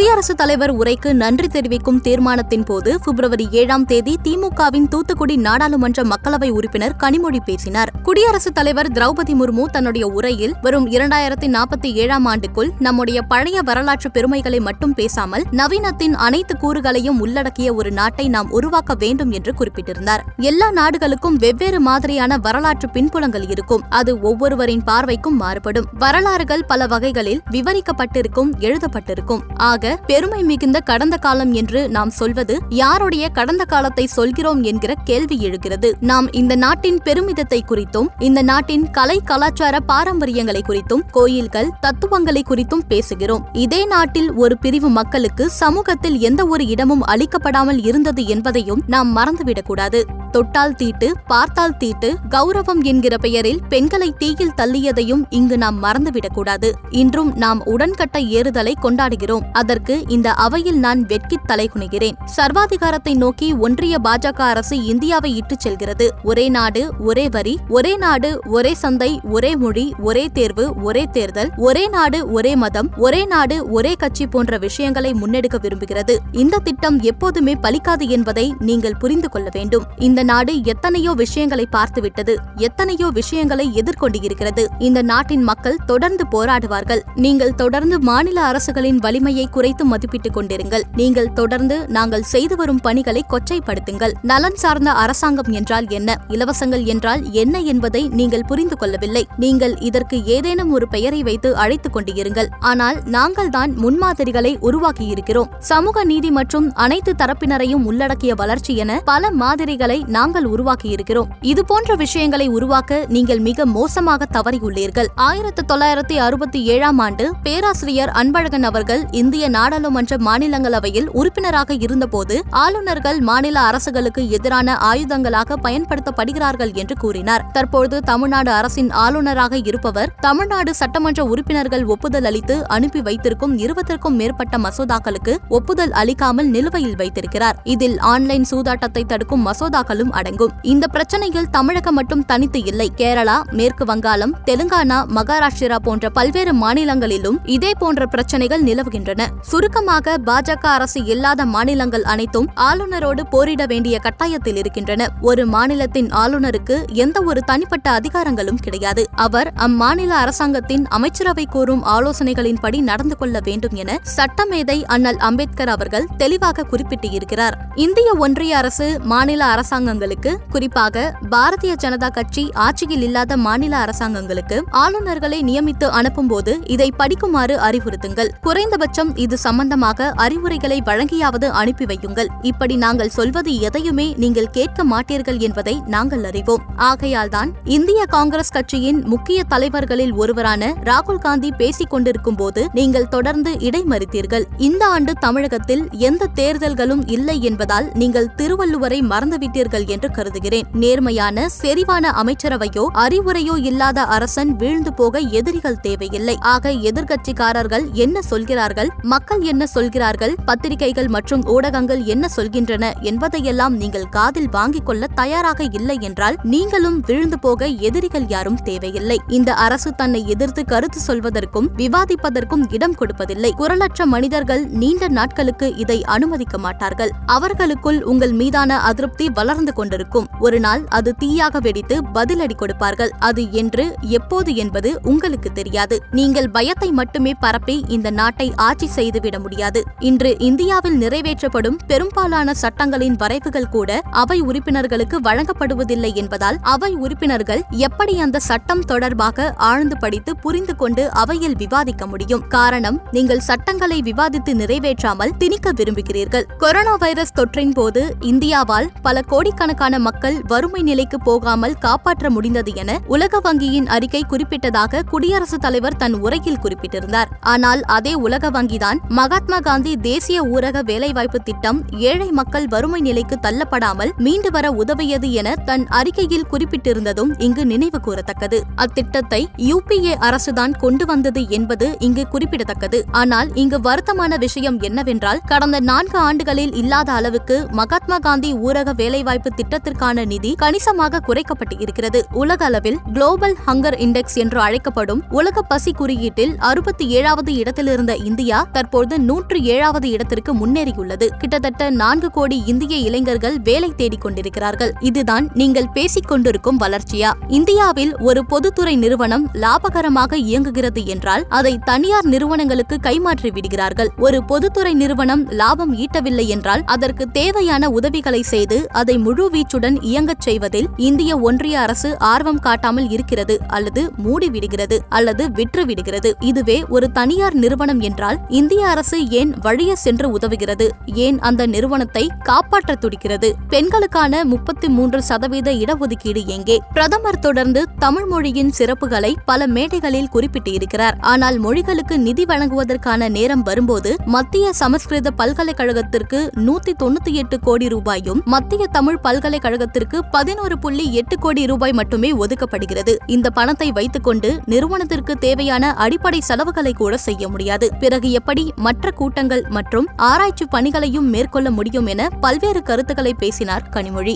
குடியரசுத் தலைவர் உரைக்கு நன்றி தெரிவிக்கும் தீர்மானத்தின் போது பிப்ரவரி ஏழாம் தேதி திமுகவின் தூத்துக்குடி நாடாளுமன்ற மக்களவை உறுப்பினர் கனிமொழி பேசினார். குடியரசுத் தலைவர் திரௌபதி முர்மு தன்னுடைய உரையில் வரும் இரண்டாயிரத்தி நாற்பத்தி ஏழாம் ஆண்டுக்குள் நம்முடைய பழைய வரலாற்று பெருமைகளை மட்டும் பேசாமல் நவீனத்தின் அனைத்து கூறுகளையும் உள்ளடக்கிய ஒரு நாட்டை நாம் உருவாக்க வேண்டும் என்று குறிப்பிட்டிருந்தார். எல்லா நாடுகளுக்கும் வெவ்வேறு மாதிரியான வரலாற்று பின்புலங்கள் இருக்கும். அது ஒவ்வொருவரின் பார்வைக்கும் மாறுபடும். வரலாறுகள் பல வகைகளில் விவரிக்கப்பட்டிருக்கும் எழுதப்பட்டிருக்கும். ஆக பெருமை மிகுந்த கடந்த காலம் என்று நாம் சொல்வது யாருடைய கடந்த காலத்தை சொல்கிறோம் என்கிற கேள்வி எழுகிறது. நாம் இந்த நாட்டின் பெருமிதத்தை குறித்தும் இந்த நாட்டின் கலை கலாச்சார பாரம்பரியங்களை குறித்தும் கோயில்கள் தத்துவங்களை குறித்தும் பேசுகிறோம். இதே நாட்டில் ஒரு பிரிவு மக்களுக்கு சமூகத்தில் எந்த ஒரு இடமும் அளிக்கப்படாமல் இருந்தது என்பதையும் நாம் மறந்துவிடக்கூடாது. தொட்டால் தீட்டு பார்த்தால் தீட்டு கௌரவம் என்கிற பெயரில் பெண்களை தீயில் தள்ளியதையும் இங்கு நாம் மறந்துவிடக்கூடாது. இன்றும் நாம் உடன்கட்ட ஏறுதலை கொண்டாடுகிறோம். அதற்கு இந்த அவையில் நான் வெட்கி தலைகுனிகிறேன். சர்வாதிகாரத்தை நோக்கி ஒன்றிய பாஜக அரசு இந்தியாவை இட்டுச் செல்கிறது. ஒரே நாடு ஒரே வரி ஒரே நாடு ஒரே சந்தை ஒரே மொழி ஒரே தேர்வு ஒரே தேர்தல் ஒரே நாடு ஒரே மதம் ஒரே நாடு ஒரே கட்சி போன்ற விஷயங்களை முன்னெடுக்க விரும்புகிறது. இந்த திட்டம் எப்போதுமே பலிக்காது என்பதை நீங்கள் புரிந்து கொள்ள வேண்டும். இந்த நாடு எத்தனையோ விஷயங்களை பார்த்துவிட்டது எத்தனையோ விஷயங்களை எதிர்கொண்டு இருக்கிறது இந்த நாட்டின் மக்கள் தொடர்ந்து போராடுவார்கள். நீங்கள் தொடர்ந்து மாநில அரசுகளின் வலிமையை குறைத்து மதிப்பிட்டுக் கொண்டிருங்கள். நீங்கள் தொடர்ந்து நாங்கள் செய்து வரும் பணிகளை கொச்சைப்படுத்துங்கள். நலன் சார்ந்த அரசாங்கம் என்றால் என்ன? இலவசங்கள் என்றால் என்ன என்பதை நீங்கள் புரிந்து கொள்ளவில்லை. நீங்கள் இதற்கு ஏதேனும் ஒரு பெயரை வைத்து அழைத்துக் கொண்டிருங்கள். ஆனால் நாங்கள் தான் முன்மாதிரிகளை உருவாக்கியிருக்கிறோம். சமூக நீதி மற்றும் அனைத்து தரப்பினரையும் உள்ளடக்கிய வளர்ச்சி என பல மாதிரிகளை நாங்கள் உருவாக்கியிருக்கிறோம். இது போன்ற விஷயங்களை உருவாக்க நீங்கள் மிக மோசமாக தவறியுள்ளீர்கள். ஆயிரத்தி தொள்ளாயிரத்தி அறுபத்தி ஏழாம் ஆண்டு பேராசிரியர் அன்பழகன் அவர்கள் இந்திய நாடாளுமன்ற மாநிலங்களவையில் உறுப்பினராக இருந்தபோது ஆளுநர்கள் மாநில அரசுகளுக்கு எதிரான ஆயுதங்களாக பயன்படுத்தப்படுகிறார்கள் என்று கூறினார். தற்போது தமிழ்நாடு அரசின் ஆளுநராக இருப்பவர் தமிழ்நாடு சட்டமன்ற உறுப்பினர்கள் ஒப்புதல் அளித்து அனுப்பி வைத்திருக்கும் இருபத்திற்கும் மேற்பட்ட மசோதாக்களுக்கு ஒப்புதல் அளிக்காமல் நிலுவையில் வைத்திருக்கிறார். இதில் ஆன்லைன் சூதாட்டத்தை தடுக்கும் மசோதாக்களும் அடங்கும். இந்த பிரச்சனையில் தமிழகம் மட்டும் தனித்து இல்லை. கேரளா மேற்கு வங்காளம் தெலுங்கானா மகாராஷ்டிரா போன்ற பல்வேறு மாநிலங்களிலும் இதே போன்ற பிரச்சனைகள் நிலவுகின்றன. சுருக்கமாக பாஜக அரசு இல்லாத மாநிலங்கள் அனைத்தும் ஆளுநரோடு போரிட வேண்டிய கட்டாயத்தில் இருக்கின்றன. ஒரு மாநிலத்தின் ஆளுநருக்கு எந்த ஒரு தனிப்பட்ட அதிகாரங்களும் கிடையாது. அவர் அம்மாநில அரசாங்கத்தின் அமைச்சரவை கூறும் ஆலோசனைகளின்படி நடந்து கொள்ள வேண்டும் என சட்டமேதை அண்ணல் அம்பேத்கர் அவர்கள் தெளிவாக குறிப்பிட்டிருக்கிறார். இந்திய ஒன்றிய அரசு மாநில அரசாங்கங்களுக்கு குறிப்பாக பாரதிய ஜனதா கட்சி ஆட்சியில் இல்லாத மாநில அரசாங்கங்களுக்கு ஆளுநர்களை நியமித்து அனுப்பும்போது இதை படிக்குமாறு அறிவுறுத்துங்கள். குறைந்தபட்சம் இது சம்பந்தமாக அறிவுரைகளை வழங்கியாவது அனுப்பி வையுங்கள். இப்படி நாங்கள் சொல்வது எதையுமே நீங்கள் கேட்க மாட்டீர்கள் என்பதை நாங்கள் அறிவோம். ஆகையால்தான் இந்திய காங்கிரஸ் கட்சியின் முக்கிய தலைவர்களில் ஒருவரான ராகுல் காந்தி பேசிக் கொண்டிருக்கும் போது நீங்கள் தொடர்ந்து இடைமறித்தீர்கள். இந்த ஆண்டு தமிழகத்தில் எந்த தேர்தல்களும் இல்லை என்பதால் நீங்கள் திருவள்ளுவரை மறந்துவிட்டீர்கள் என்று கருதுகிறேன். நேர்மையான செறிவான அமைச்சரவையோ அறிவுரையோ இல்லாத அரசன் வீழ்ந்து போக எதிரிகள் தேவையில்லை. ஆக எதிர்கட்சிக்காரர்கள் என்ன சொல்கிறார்கள்? மக்கள் என்ன சொல்கிறார்கள்? பத்திரிகைகள் மற்றும் ஊடகங்கள் என்ன சொல்கின்றன? என்பதையெல்லாம் நீங்கள் காதில் வாங்கிக் கொள்ள தயாராக இல்லை என்றால் நீங்களும் விழுந்து போக எதிரிகள் யாரும் தேவையில்லை. இந்த அரசு தன்னை எதிர்த்து கருத்து சொல்வதற்கும் விவாதிப்பதற்கும் இடம் கொடுப்பதில்லை. குரலற்ற மனிதர்கள் நீண்ட நாட்களுக்கு இதை அனுமதிக்க மாட்டார்கள். அவர்களுக்குள் உங்கள் மீதான அதிருப்தி வளர்ந்து கொண்டிருக்கும். ஒரு நாள் அது தீயாக வெடித்து பதிலடி கொடுப்பார்கள். அது என்று எப்போது என்பது உங்களுக்கு தெரியாது. நீங்கள் பயத்தை மட்டுமே பரப்பி இந்த நாட்டை ஆட்சி செய்துவிட முடியாது. இன்று இந்தியாவில் நிறைவேற்றப்படும் பெரும்பாலான சட்டங்களின் வரைவுகள் கூட அவை உறுப்பினர்களுக்கு வழங்கப்படுவதில்லை என்பதால் அவை உறுப்பினர்கள் எப்படி அந்த சட்டம் தொடர்பாக ஆழ்ந்து படித்து புரிந்து கொண்டு அவையில் விவாதிக்க முடியும்? காரணம் நீங்கள் சட்டங்களை விவாதித்து நிறைவேற்றாமல் திணிக்க விரும்புகிறீர்கள். கொரோனா வைரஸ் தொற்றின் போது இந்தியாவால் பல கோடிக்கணக்கான மக்கள் வறுமை நிலைக்கு போகாமல் காப்பாற்ற முடிந்தது என உலக வங்கியின் அறிக்கை குறிப்பிட்டதாக குடியரசுத் தலைவர் தன் உரையில் குறிப்பிட்டிருந்தார். ஆனால் அதே உலக வங்கிதான் மகாத்மா காந்தி தேசிய ஊரக வேலைவாய்ப்பு திட்டம் ஏழை மக்கள் வறுமை நிலைக்கு தள்ளப்படாமல் மீண்டு வர உதவியது என தன் அறிக்கையில் குறிப்பிட்டிருந்ததும் இங்கு நினைவு கூறத்தக்கது. அத்திட்டத்தை யுபிஏ அரசுதான் கொண்டு வந்தது என்பது இங்கு குறிப்பிடத்தக்கது. ஆனால் இங்கு வருத்தமான விஷயம் என்னவென்றால் கடந்த நான்கு ஆண்டுகளில் இல்லாத அளவுக்கு மகாத்மா காந்தி ஊரக வேலைவாய்ப்பு வேலைவாய்ப்பு திட்டத்திற்கான நிதி கணிசமாக குறைக்கப்பட்டு இருக்கிறது உலக அளவில் குளோபல் ஹங்கர் இண்டெக்ஸ் என்று அழைக்கப்படும் உலக பசி குறியீட்டில் அறுபத்தி ஏழாவது இடத்திலிருந்த இந்தியா தற்போது நூற்று ஏழாவது இடத்திற்கு முன்னேறியுள்ளது. கிட்டத்தட்ட நான்கு கோடி இந்திய இளைஞர்கள் வேலை தேடிக் கொண்டிருக்கிறார்கள். இதுதான் நீங்கள் பேசிக் கொண்டிருக்கும் வளர்ச்சியா? இந்தியாவில் ஒரு பொதுத்துறை நிறுவனம் லாபகரமாக இயங்குகிறது என்றால் அதை தனியார் நிறுவனங்களுக்கு கைமாற்றி விடுகிறார்கள். ஒரு பொதுத்துறை நிறுவனம் லாபம் ஈட்டவில்லை என்றால் அதற்கு தேவையான உதவிகளை செய்து அதை முழுவீச்சுடன் இயங்கச் செய்வதில் இந்திய ஒன்றிய அரசு ஆர்வம் காட்டாமல் இருக்கிறது அல்லது மூடிவிடுகிறது அல்லது விற்று விடுகிறது இதுவே ஒரு தனியார் நிறுவனம் என்றால் இந்திய அரசு ஏன் வழிய சென்று உதவுகிறது? ஏன் அந்த நிறுவனத்தை காப்பாற்ற துடிக்கிறது? பெண்களுக்கான முப்பத்தி மூன்று சதவீத இடஒதுக்கீடு எங்கே? பிரதமர் தொடர்ந்து தமிழ் மொழியின் சிறப்புகளை பல மேடைகளில் குறிப்பிட்டிருக்கிறார். ஆனால் மொழிகளுக்கு நிதி வழங்குவதற்கான நேரம் வரும்போது மத்திய சமஸ்கிருத பல்கலைக்கழகத்திற்கு நூத்தி தொண்ணூத்தி எட்டு கோடி ரூபாயும் மத்திய தமிழ் பல்கலைக்கழகத்திற்கு பதினோரு புள்ளி எட்டு கோடி ரூபாய் மட்டுமே ஒதுக்கப்படுகிறது. இந்த பணத்தை வைத்துக்கொண்டு நிறுவனத்திற்கு தேவையான அடிப்படை செலவுகளை கூட செய்ய முடியாது. பிறகு எப்படி மற்ற கூட்டங்கள் மற்றும் ஆராய்ச்சி பணிகளையும் மேற்கொள்ள முடியும் என பல்வேறு கருத்துக்களை பேசினார் கனிமொழி.